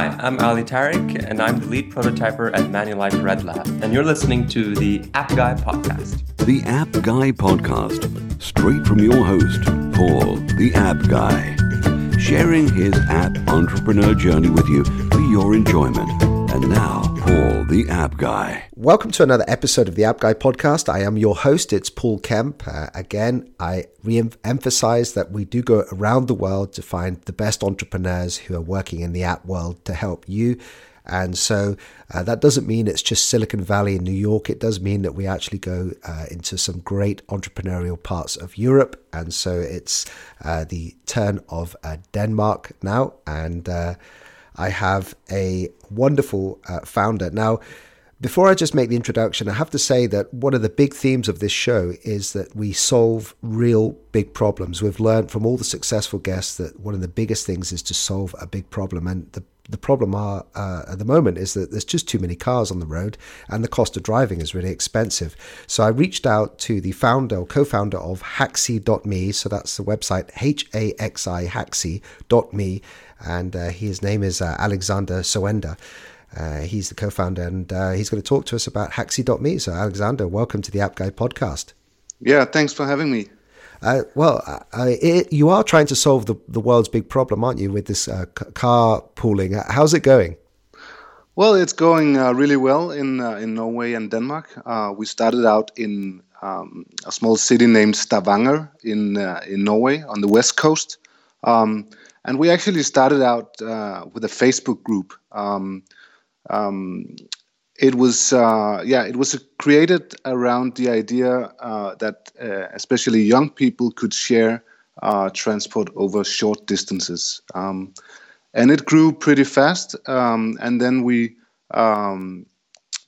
Hi, I'm Ali Tariq, and I'm the lead prototyper at Manulife Red Lab, and you're listening to the App Guy Podcast. The App Guy Podcast, straight from your host, Paul, the App Guy, sharing his app entrepreneur journey with you for your enjoyment. And now, Paul, the App Guy. Welcome to another episode of the App Guy podcast. I am your host. It's Paul Kemp. Uh, again, I re emphasize that we do go around the world to find the best entrepreneurs who are working in the app world to help you. And so uh, that doesn't mean it's just Silicon Valley in New York. It does mean that we actually go uh, into some great entrepreneurial parts of Europe. And so it's uh, the turn of uh, Denmark now. And uh, I have a wonderful founder. Now, before I just make the introduction, I have to say that one of the big themes of this show is that we solve real big problems. We've learned from all the successful guests that one of the biggest things is to solve a big problem. And the the problem are, uh, at the moment is that there's just too many cars on the road and the cost of driving is really expensive. So I reached out to the founder or co-founder of Haxi.me. So that's the website, H-A-X-I, Haxi.me and uh, his name is uh, Aleksander Soender. Uh, he's the co-founder, and uh, he's going to talk to us about Haxi.me. So, Aleksander, welcome to the App Guy podcast. Yeah, thanks for having me. Uh, well, uh, it, you are trying to solve the, the world's big problem, aren't you, with this car pooling? How's it going? Well, it's going really well in in Norway and Denmark. we started out in um, a small city named Stavanger in in Norway on the west coast. Um, and we actually started out uh, with a Facebook group. Um, um, it was uh, yeah, it was created around the idea uh, that uh, especially young people could share uh, transport over short distances, um, and it grew pretty fast. Um, and then we um,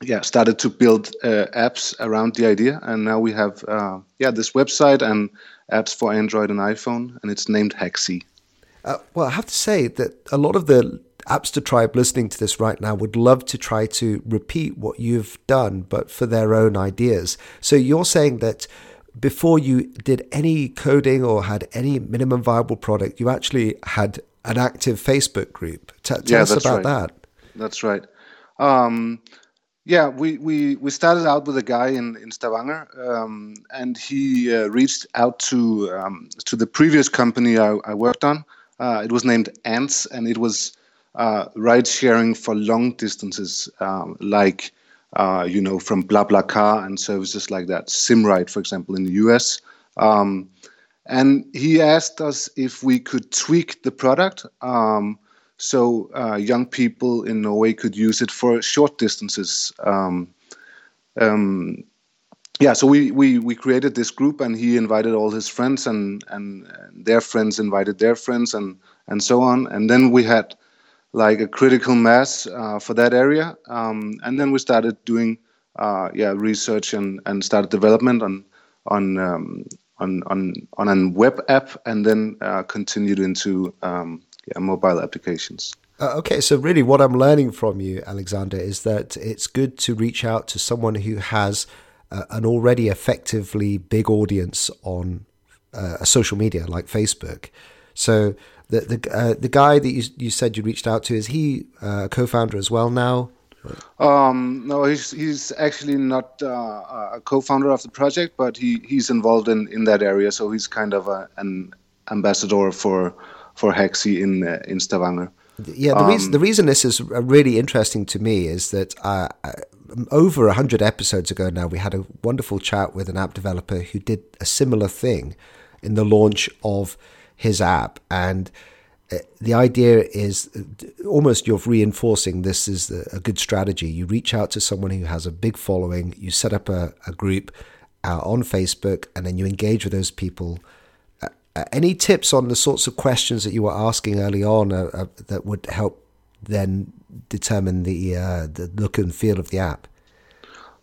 yeah started to build uh, apps around the idea, and now we have yeah this website and apps for Android and iPhone, and it's named Haxi. Uh, well, I have to say that a lot of the Appster tribe listening to this right now would love to try to repeat what you've done, but for their own ideas. So you're saying that before you did any coding or had any minimum viable product, you actually had an active Facebook group. T- tell yeah, us about right. that. That's right. Um, yeah, we, we, we started out with a guy in, in Stavanger, um, and he uh, reached out to um, to the previous company I, I worked on, uh, it was named Ants, and it was uh, ride sharing for long distances, um, like uh, you know from BlaBlaCar and services like that. Zimride, for example, in the US. Um, and he asked us if we could tweak the product um, so uh, young people in Norway could use it for short distances. Um, um, yeah, so we, we, we created this group, and he invited all his friends, and, and their friends invited their friends, and and so on. And then we had like a critical mass uh, for that area, um, and then we started doing uh, yeah research and, and started development on on um, on on on a web app, and then uh, continued into um, yeah, mobile applications. Uh, okay, so really, what I'm learning from you, Aleksander, is that it's good to reach out to someone who has uh, an already effectively big audience on uh, a social media like Facebook. So the the uh, the guy that you you said you reached out to is he uh, a co-founder as well now? Um, no, he's he's actually not uh, a co-founder of the project, but he, he's involved in, in that area. So he's kind of a, an ambassador for for Haxi in uh, in Stavanger. Yeah, the um, reason the reason this is really interesting to me is that uh, over 100 episodes ago now, we had a wonderful chat with an app developer who did a similar thing in the launch of his app. And uh, the idea is uh, almost you're reinforcing this is a good strategy. You reach out to someone who has a big following, you set up a, a group uh, on Facebook, and then you engage with those people. Uh, uh any tips on the sorts of questions that you were asking early on uh, that would help then determine the the look and feel of the app?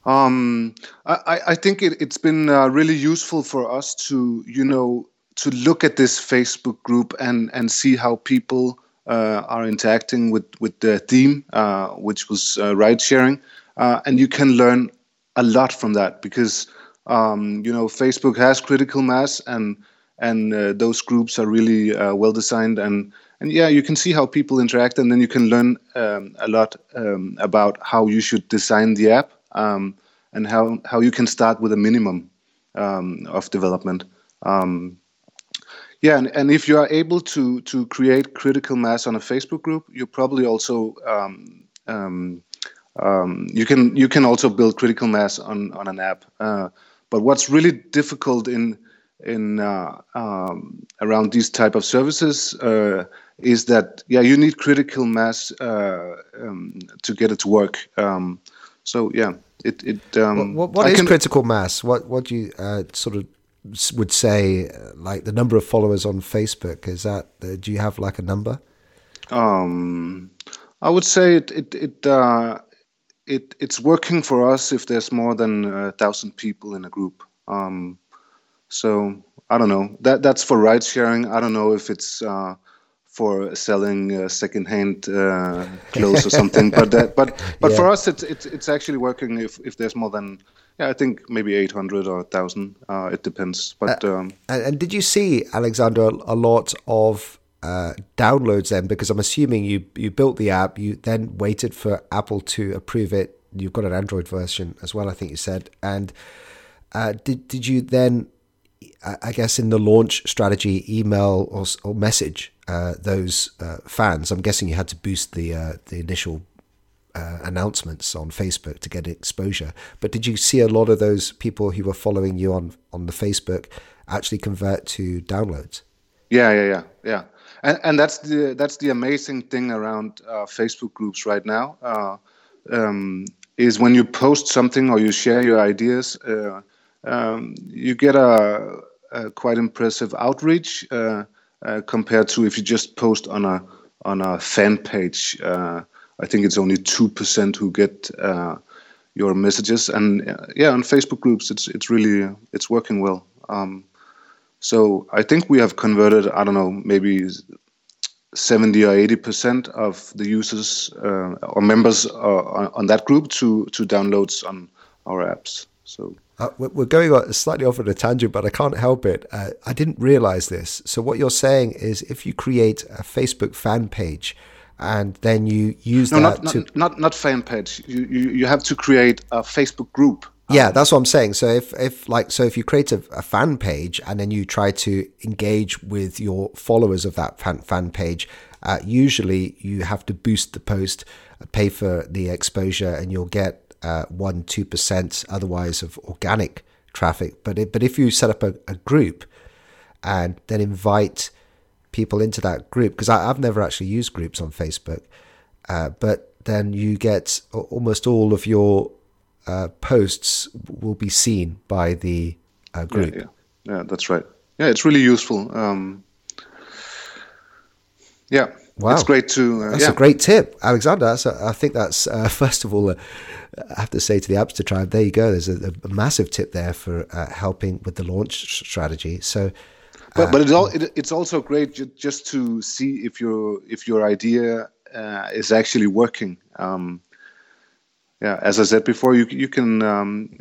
Um, I, I think it, has been uh, really useful for us to you know to look at this Facebook group and and see how people uh, are interacting with with the theme, uh, which was uh, ride sharing, uh, and you can learn a lot from that because um, you know Facebook has critical mass and and those groups are really well designed and and yeah, you can see how people interact, and then you can learn um, a lot um, about how you should design the app um, and how how you can start with a minimum um, of development. Um, yeah, and, and if you are able to to create critical mass on a Facebook group, you probably also um, you can you can also build critical mass on on an app. Uh, but what's really difficult in in uh, um, around these type of services uh, is that yeah you need critical mass uh, um, to get it to work. Um, so yeah, it it. Um, what, what is can, critical mass? What what do you uh, sort of would say uh, like the number of followers on Facebook? Is that uh, do you have like a number? Um, I would say it it it. it, it's working for us if there's more than a thousand people in a group. Um, so I don't know. That that's for ride sharing. I don't know if it's uh, for selling uh, secondhand uh, clothes or something. but that, but but yeah. for us, it's it's it's actually working. If if there's more than yeah, I think maybe eight hundred or thousand. Uh, it depends. But uh, um, and, and, did you see Aleksander a lot of uh, downloads then? Because I'm assuming you you built the app, you then waited for Apple to approve it. You've got an Android version as well, I think you said. And did did you then I guess in the launch strategy, email or, or message uh, those uh, fans. I'm guessing you had to boost the uh, the initial uh, announcements on Facebook to get exposure. But did you see a lot of those people who were following you on on the Facebook actually convert to downloads? Yeah, yeah, yeah, yeah. And and that's the that's the amazing thing around uh, Facebook groups right now. Uh, um, is when you post something or you share your ideas um, you get a, a, quite impressive outreach uh, uh, compared to if you just post on a on a fan page. Uh, I think it's only two percent who get uh, your messages, and uh, yeah, on Facebook groups, it's it's really it's working well. Um, so I think we have converted. I don't know, maybe. 70 or 80 percent of the users uh, or members on, on that group to to downloads on our apps. So uh, we're going slightly off on a tangent, but I can't help it. Uh, I didn't realize this. So what you're saying is, if you create a Facebook fan page, and then you use no, that not, to not, not not fan page. You, you you have to create a Facebook group. Yeah, that's what I'm saying. So if if like so if you create a, a fan page and then you try to engage with your followers of that fan fan page, uh, usually you have to boost the post, pay for the exposure, and you'll get uh, one two percent otherwise of organic traffic. But it, but if you set up a, a group and then invite people into that group, because I've never actually used groups on Facebook, uh, but then you get almost all of your uh, posts will be seen by the uh, group. Yeah, yeah, yeah, that's right. Yeah, it's really useful. Um, yeah, wow. it's great to. Uh, that's yeah. a great tip, Aleksander. A, I think that's uh, first of all I have to say to the Appster tribe, there you go. There's a, a massive tip there for uh, helping with the launch strategy. So, but but it's, all, it, it's also great just to see if your if your idea uh, is actually working. Um, yeah, as I said before, you you can um,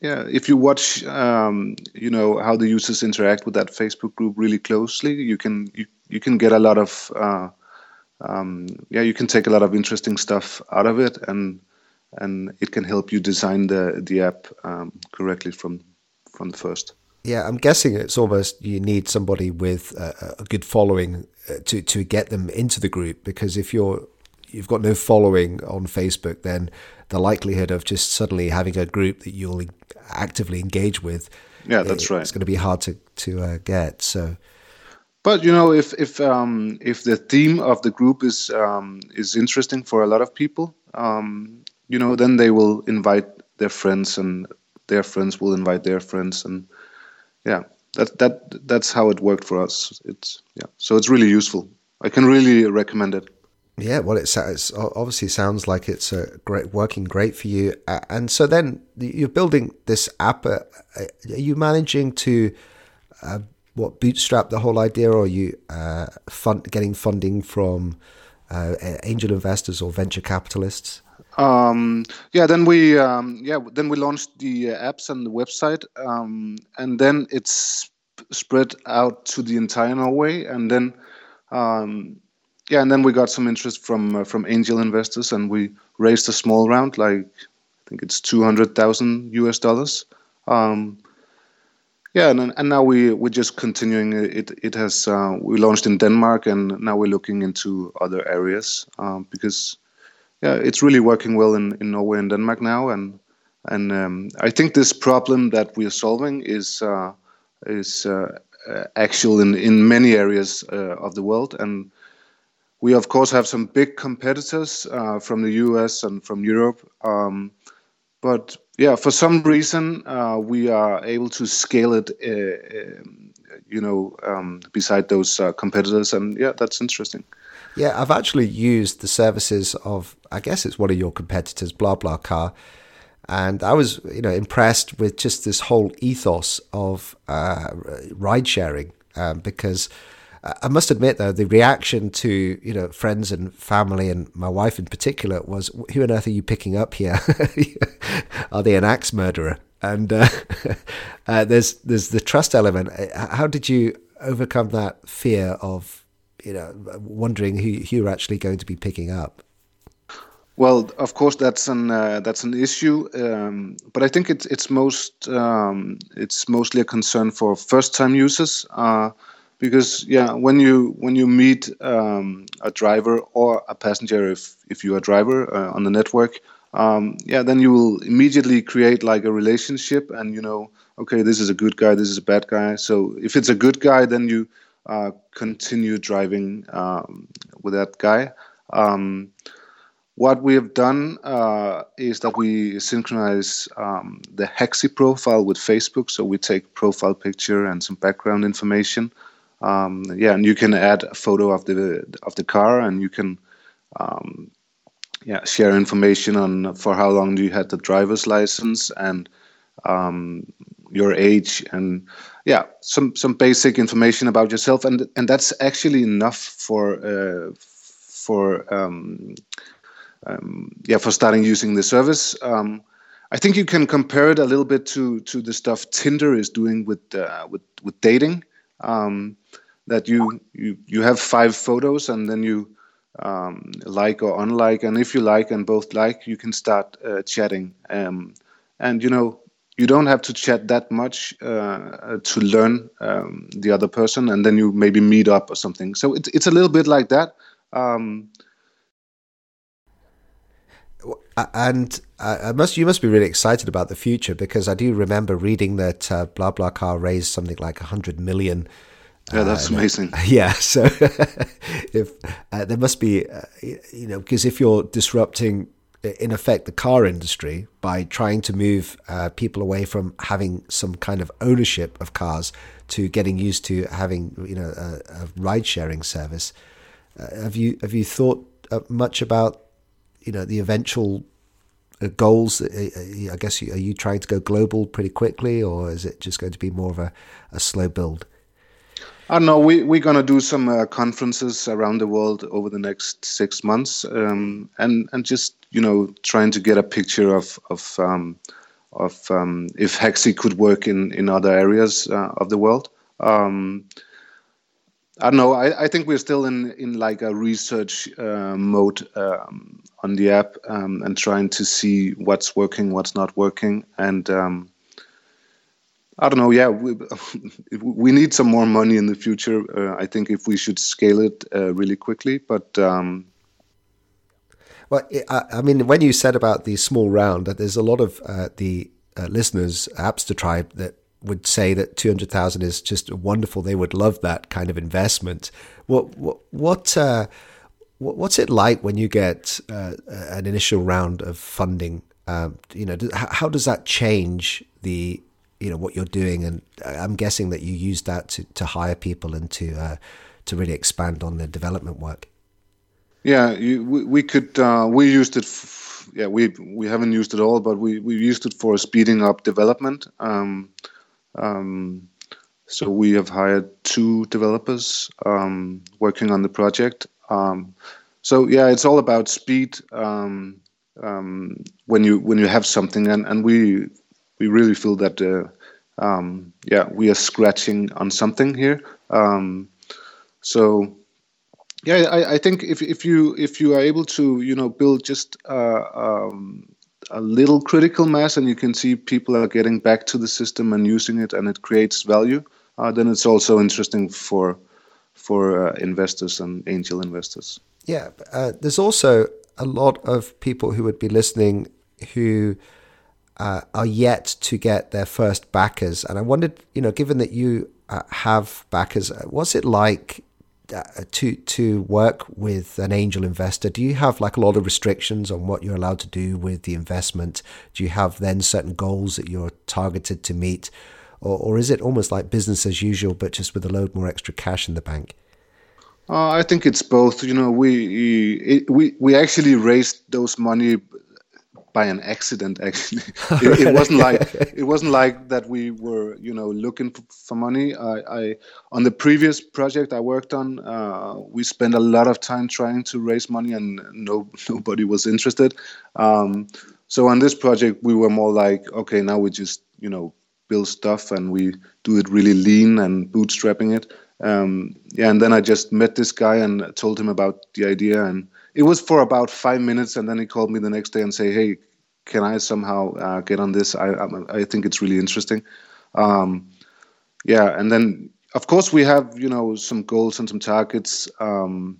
yeah if you watch um, you know how the users interact with that Facebook group really closely, you can you you can get a lot of uh, um, yeah you can take a lot of interesting stuff out of it and and it can help you design the the app um, correctly from from the first. Yeah, I'm guessing it's almost you need somebody with a, a good following uh, to to get them into the group because if you're you've got no following on Facebook, then the likelihood of just suddenly having a group that you'll actively engage with, yeah, that's right. It's going to be hard to to uh, get. So, but you know, if if um, if the theme of the group is um, is interesting for a lot of people, um, you know, then they will invite their friends, and their friends will invite their friends, and yeah, that that that's how it worked for us. It's yeah, so it's really useful. I can really recommend it. Yeah, well, it it's obviously sounds like it's great working great for you. And so then you're building this app. Uh, are you managing to uh, what bootstrap the whole idea, or are you uh, fund getting funding from uh, angel investors or venture capitalists? Um, yeah, then we um, yeah then we launched the apps and the website, um, and then it's spread out to the entire Norway, and then Um, yeah, and then we got some interest from uh, from angel investors, and we raised a small round, like I think it's two hundred thousand US dollars. Um, yeah, and and now we we're just continuing. It it has uh, we launched in Denmark, and now we're looking into other areas um, because yeah, it's really working well in, in Norway and Denmark now, and and um, I think this problem that we are solving is uh, is uh, actual in in many areas uh, of the world, and we of course have some big competitors uh, from the US and from Europe, um, but yeah, for some reason uh, we are able to scale it. Uh, you know, um, beside those competitors, and yeah, that's interesting. Yeah, I've actually used the services of, I guess it's one of your competitors, BlaBlaCar, and I was, you know, impressed with just this whole ethos of uh, ride sharing um, because. I must admit, though, the reaction to you know friends and family and my wife in particular was, "Who on earth are you picking up here? are they an axe murderer?" And uh, uh, there's there's the trust element. Uh, how did you overcome that fear of you know, wondering who, who you're actually going to be picking up. Well, of course, that's an uh, that's an issue, um, but I think it's it's most um, it's mostly a concern for first time users uh, because yeah, when you when you meet um, a driver or a passenger, if if you're a driver uh, on the network, um, yeah, then you will immediately create like a relationship, and you know, okay, this is a good guy, this is a bad guy. So if it's a good guy, then you uh, continue driving um, with that guy. Um, what we have done uh, is that we synchronize um, the Haxi profile with Facebook. So we take profile picture and some background information. Um, yeah, and you can add a photo of the of the car, and you can um, yeah share information on for how long you had the driver's license and um, your age and yeah some some basic information about yourself. And and that's actually enough for uh, for um, um, yeah for starting using the service. Um, I think you can compare it a little bit to to the stuff Tinder is doing with uh, with with dating. Um, that you you you have five photos and then you um, like or unlike. And if you like and both like you can start uh, chatting. Um, and you know you don't have to chat that much uh, to learn um, the other person, and then you maybe meet up or something. So it's it's a little bit like that. Um, and I must you must be really excited about the future because I do remember reading that uh, BlaBlaCar raised something like a hundred million. Yeah, that's uh, amazing. Yeah, so if uh, there must be, uh, you know, because if you're disrupting in effect the car industry by trying to move uh, people away from having some kind of ownership of cars to getting used to having you know a, a ride sharing service. Uh, have you have you thought uh, much about you know the eventual uh, goals? Uh, I guess are you trying to go global pretty quickly, or is it just going to be more of a, a slow build? I don't know. We we're gonna do some uh, conferences around the world over the next six months, um, and and just you know trying to get a picture of of um, of um, if Haxi could work in in other areas uh, of the world. Um, I don't know. I, I think we're still in in like a research uh, mode um, on the app um, and trying to see what's working, what's not working, and I don't know. Yeah, we, we need some more money in the future. Uh, I think if we should scale it uh, really quickly, but. Um, well, I, I, mean, when you said about the small round, that there's a lot of uh, the uh, listeners, Appster Tribe, that would say that 200,000 is just wonderful. They would love that kind of investment. What, what, what, uh, what's it like when you get uh, an initial round of funding? Um, you know, how does that change the you know what you're doing, and I'm guessing that you use that to, to hire people and to uh, to really expand on the development work. Yeah, you, we, we could uh, we used it. F- yeah, we we haven't used it all, but we we used it for speeding up development. Um, um, so we have hired two developers um, working on the project. Um, so yeah, it's all about speed um, um, when you when you have something, and, and we we really feel that uh, yeah we are scratching on something here. So yeah, I, I, think if, if you if you are able to you know build just uh, um, a little critical mass and you can see people are getting back to the system and using it and it creates value, uh, then it's also interesting for for uh, investors and angel investors. Yeah, uh, there's also a lot of people who would be listening who uh, are yet to get their first backers, and I wondered, you know, given that you uh, have backers, what's it like to to work with an angel investor, do you have like a lot of restrictions on what you're allowed to do with the investment? Do you have then certain goals that you're targeted to meet, or or is it almost like business as usual, but just with a load more extra cash in the bank? Uh, I think it's both. You know, we we we actually raised those money by an accident actually. It, it, wasn't like it wasn't like that we were you know looking for money. I, I on the previous project i worked on uh, we spent a lot of time trying to raise money and no nobody was interested. Um, so on this project we were more like okay now we just you know build stuff and we do it really lean and bootstrapping it. Um, yeah and then i just met this guy and told him about the idea and it was for about five minutes, and then he called me the next day and say, "Hey, can I somehow uh, get on this? I, I, I think it's really interesting." Um, yeah, and then of course we have you know some goals and some targets um,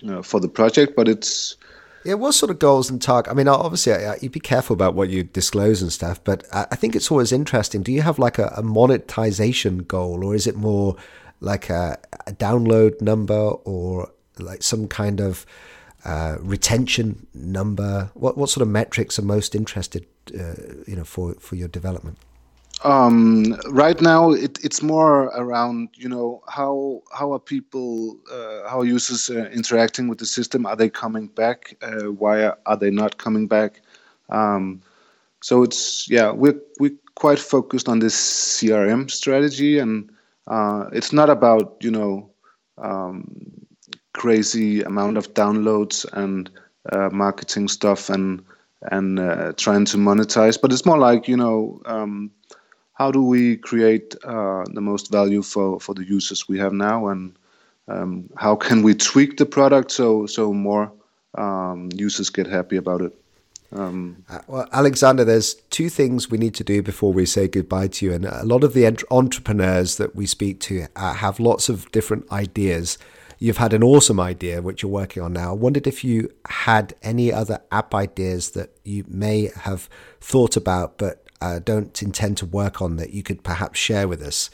you know, for the project, but it's yeah, what sort of goals and target? I mean, obviously, you'd be careful about what you disclose and stuff, but I think it's always interesting. Do you have like a, a monetization goal, or is it more like a, a download number, or like some kind of uh, retention number? What what sort of metrics are most interested, uh, you know, for for your development? Um, right now, it, it's more around you know how how are people uh, how users uh, interacting with the system? Are they coming back? Uh, why are, they not coming back? Um, so it's yeah we're we're quite focused on this CRM strategy, and it's not about you know um, crazy amount of downloads and uh, marketing stuff and and uh, trying to monetize. But it's more like you know um, how do we create uh, the most value for for the users we have now, and um, how can we tweak the product so so more um, users get happy about it. Um, uh, well, Aleksander, there's two things we need to do before we say goodbye to you. And a lot of the entrepreneurs that we speak to uh, have lots of different ideas you've had an awesome idea which you're working on now. I wondered if you had any other app ideas that you may have thought about but uh, don't intend to work on that you could perhaps share with us.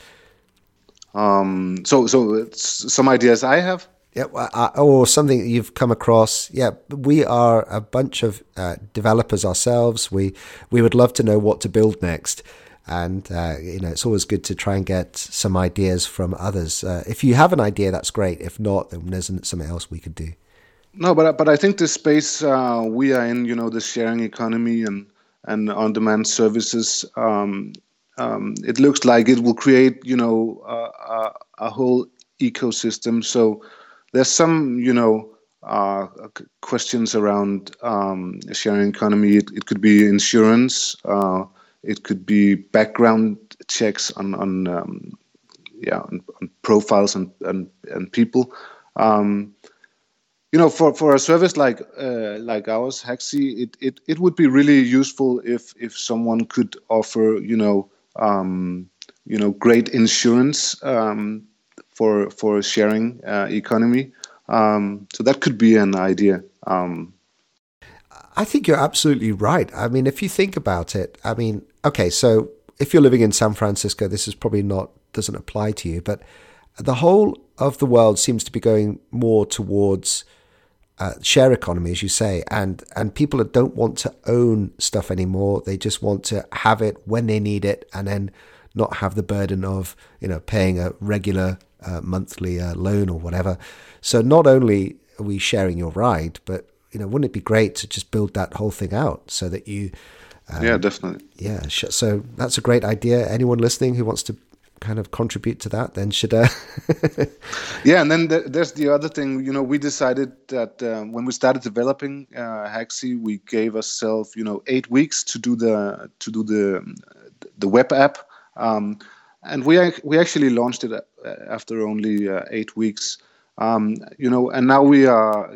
Um, so, so some ideas I have. Yeah, uh, or something you've come across. Yeah, we are a bunch of uh, developers ourselves. We we would love to know what to build next and uh, you know it's always good to try and get some ideas from others. Uh, if you have an idea, that's great. If not, then there's something else we could do. No, but but I think the space uh, we are in, you know, the sharing economy and and on-demand services, um, um, it looks like it will create, you know, a, a whole ecosystem. So there's some, you know. Uh, questions around um, sharing economy. It, it, could be insurance. Uh, it could be background checks on on um, yeah on, on, profiles and and, and people. Um, you know, for, for a service like uh, like ours, Haxi, it, it, it would be really useful if if someone could offer you know um, you know great insurance um, for for sharing uh, economy. Um, so that could be an idea. Um, I think you're absolutely right. I mean, if you think about it, I mean, okay, so if you're living in San Francisco, this is probably not doesn't apply to you, but the whole of the world seems to be going more towards uh, share economy, as you say, and and people don't want to own stuff anymore. They just want to have it when they need it, and then not have the burden of you know paying a regular uh, monthly uh, loan or whatever. So not only are we sharing your ride, but you know, wouldn't it be great to just build that whole thing out so that you? Um, yeah, definitely. Yeah, so that's a great idea. Anyone listening who wants to kind of contribute to that, then should. Uh... yeah, and then there's the other thing. You know, we decided that um, when we started developing uh, Haxi, we gave ourselves, you know, eight weeks to do the to do the the web app, um, and we we actually launched it uh, after only uh, eight weeks. Um, you know, and now we are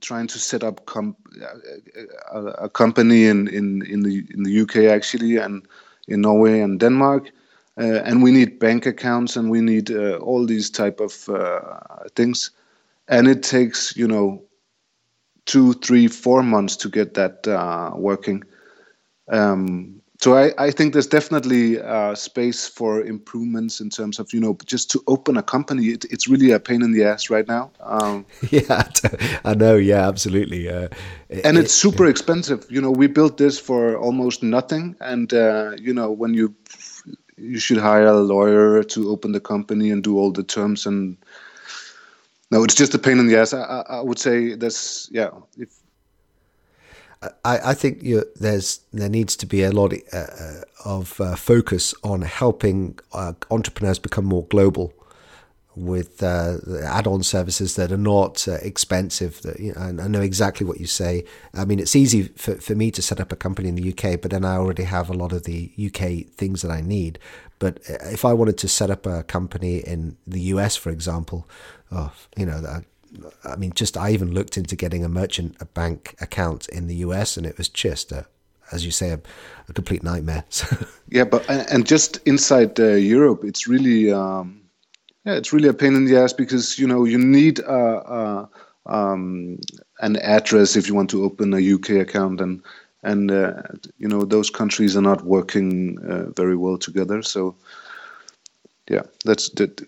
trying to set up a, a, company in, in, in the in the UK actually, and in Norway and Denmark, uh, and we need bank accounts and we need uh, all these type of uh, things, and it takes you know two, three, four months to get that uh, working. Um, so I, I think there's definitely uh, space for improvements in terms of you know just to open a company. It, it's really a pain in the ass right now. Um, yeah i know. Yeah absolutely. Uh, it, and it's super it, expensive. You know we built this for almost nothing. And uh, you know when you you should hire a lawyer to open the company and do all the terms and no it's just a pain in the ass. I, I would say that's yeah if I, I think there's there needs to be a lot uh, uh, of uh, focus on helping uh, entrepreneurs become more global with uh, add-on services that are not uh, expensive. That, you know, I know exactly what you say. I mean, it's easy for, for me to set up a company in the UK, but then I already have a lot of the UK things that I need. But if I wanted to set up a company in the US, for example, oh, you know, I mean, just I even looked into getting a merchant a bank account in the US, and it was just a, as you say, a, a complete nightmare. yeah, but and just inside uh, Europe, it's really, um, yeah, it's really a pain in the ass because you know you need a, a um, an address if you want to open a UK account, and and uh, you know those countries are not working uh, very well together. So yeah, that's that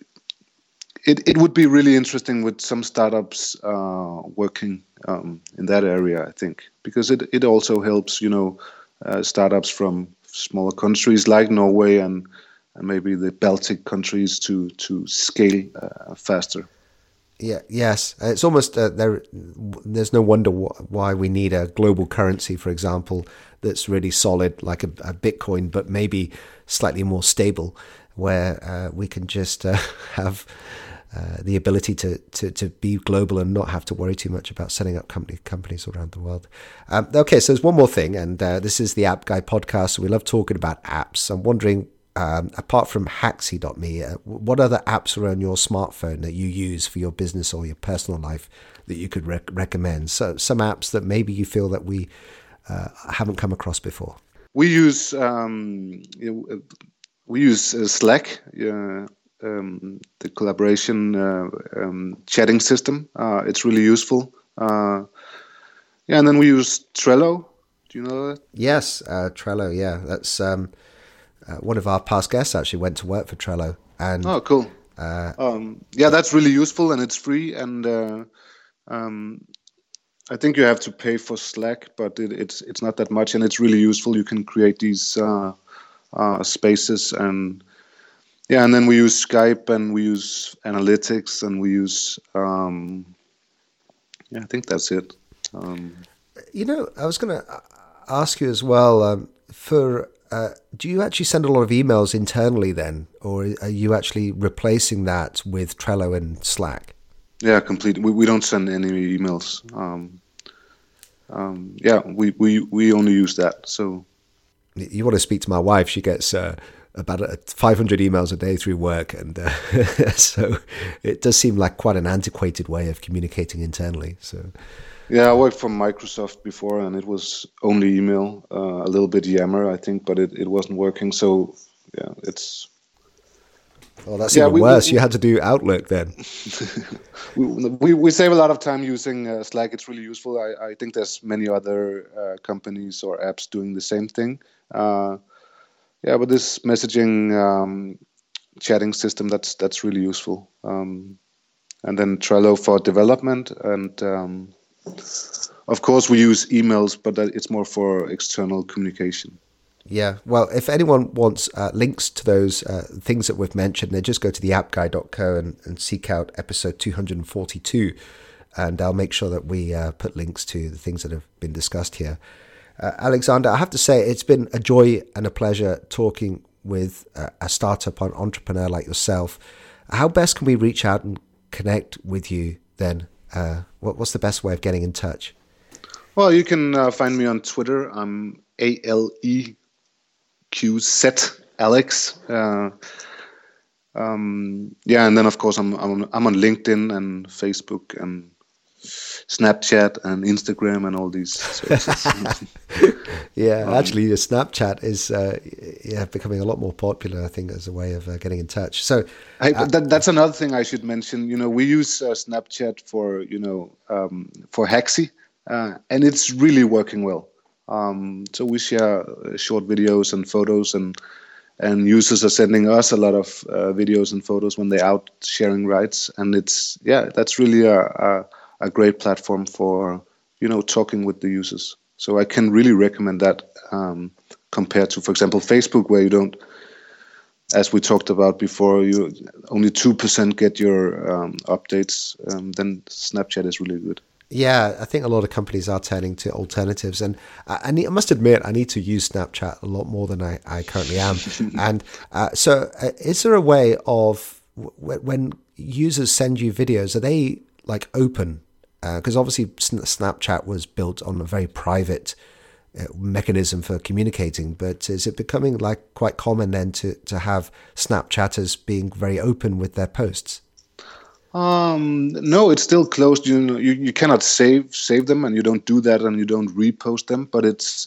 it, it would be really interesting with some startups uh, working um, in that area, I think, because it, it also helps, you know, uh, startups from smaller countries like Norway and, and maybe the Baltic countries to to scale uh, faster. Yeah. Yes. It's almost uh, there. There's no wonder wh- why we need a global currency, for example, that's really solid, like a, a Bitcoin, but maybe slightly more stable, where uh, we can just uh, have uh, the ability to, to, to be global and not have to worry too much about setting up company, companies around the world. Um, okay, so there's one more thing, and uh, this is the App Guy podcast. So we love talking about apps. I'm wondering, um, apart from Haxi.me, uh, what other apps are on your smartphone that you use for your business or your personal life that you could rec- recommend? So some apps that maybe you feel that we uh, haven't come across before. We use um, we use uh, Slack um, the collaboration uh, um, chatting system. Uh, it's really useful. Uh, yeah, and then we use Trello. Do you know that? Yes, uh, Trello. Yeah, that's um, uh, one of our past guests actually went to work for Trello. And oh, cool. Uh, um, yeah, that's really useful and it's free. And um, I think you have to pay for Slack, but it, it's it's not that much, and it's really useful. You can create these spaces and yeah, and then we use Skype and we use analytics and we use um, yeah, I think that's it. Um, you know, I was going to ask you as well um, for. Uh, do you actually send a lot of emails internally then, or are you actually replacing that with Trello and Slack? Yeah, completely. We, we don't send any emails. Um, um, yeah, we, we, we only use that. So you want to speak to my wife? She gets uh, about uh, 500 emails a day through work, and uh, so it does seem like quite an antiquated way of communicating internally. So. Yeah, I worked for Microsoft before, and it was only email, uh, a little bit Yammer, I think, but it, it wasn't working. So, yeah, it's. Oh, that's yeah, even we, worse. We, you had to do Outlook then. we, we, we save a lot of time using uh, Slack. It's really useful. I, I think there's many other uh, companies or apps doing the same thing. Yeah, but this messaging um, chatting system that's that's really useful. Um, and then Trello for development, and um, of course we use emails, but it's more for external communication. Yeah, well, if anyone wants uh, links to those uh, things that we've mentioned, then just go to the appguy.co and, and seek out episode 242, and I'll make sure that we uh, put links to the things that have been discussed here. Uh, Aleksander, I have to say it's been a joy and a pleasure talking with a startup entrepreneur like yourself. How best can we reach out and connect with you then? Uh, what, what's the best way of getting in touch? Well, you can uh, find me on Twitter. I'm A L E Q Z Alex. Uh, um, yeah, and then of course I'm I'm I'm on LinkedIn and Facebook and Snapchat and Instagram and all these. yeah, um, actually, Snapchat is uh, yeah becoming a lot more popular. I think as a way of uh, getting in touch. So uh, that, that's another thing I should mention. You know, we use uh, Snapchat for you know um, for Haxi, uh, and it's really working well. Um, so we share short videos and photos and and users are sending us a lot of uh, videos and photos when they're out sharing rides and it's yeah that's really a, a, a, great platform for you know talking with the users so i can really recommend that um, compared to for example facebook where you don't as we talked about before you only 2% get your um, updates um, then snapchat is really good yeah, I think a lot of companies are turning to alternatives, and I, I, need, I must admit I need to use Snapchat a lot more than I, I currently am. and uh, so, uh, is there a way of w- when users send you videos, are they like open? Because uh, obviously, Snapchat was built on a very private uh, mechanism for communicating, but is it becoming like quite common then to to have Snapchatters being very open with their posts? Um, no, it's still closed. You know, you, you cannot save save them, and you don't do that, and you don't repost them. But it's,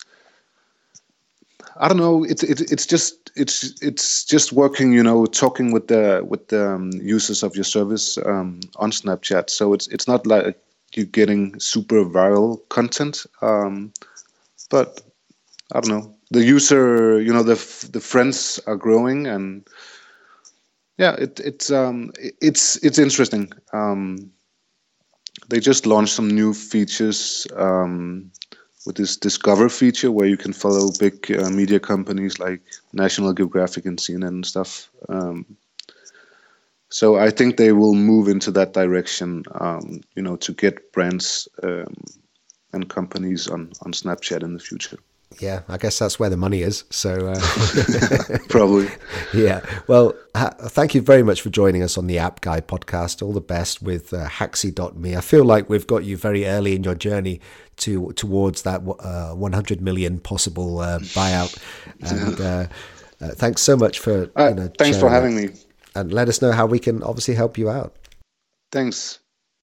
I don't know. It's it, it's just it's it's just working. You know, talking with the with the um, users of your service um, on Snapchat. So it's it's not like you're getting super viral content. Um, but I don't know. The user, you know, the the friends are growing and yeah, it, it's um, it's it's interesting. Um, they just launched some new features um, with this Discover feature, where you can follow big uh, media companies like National Geographic and CNN and stuff. Um, so I think they will move into that direction, um, you know, to get brands um, and companies on on Snapchat in the future yeah, I guess that's where the money is. So uh, probably, yeah. Well, ha- thank you very much for joining us on the App Guy podcast. All the best with uh, Haxi.me. I feel like we've got you very early in your journey to towards that uh, 100 million possible uh, buyout. And uh, uh, thanks so much for you know, thanks for having me. And let us know how we can obviously help you out. Thanks.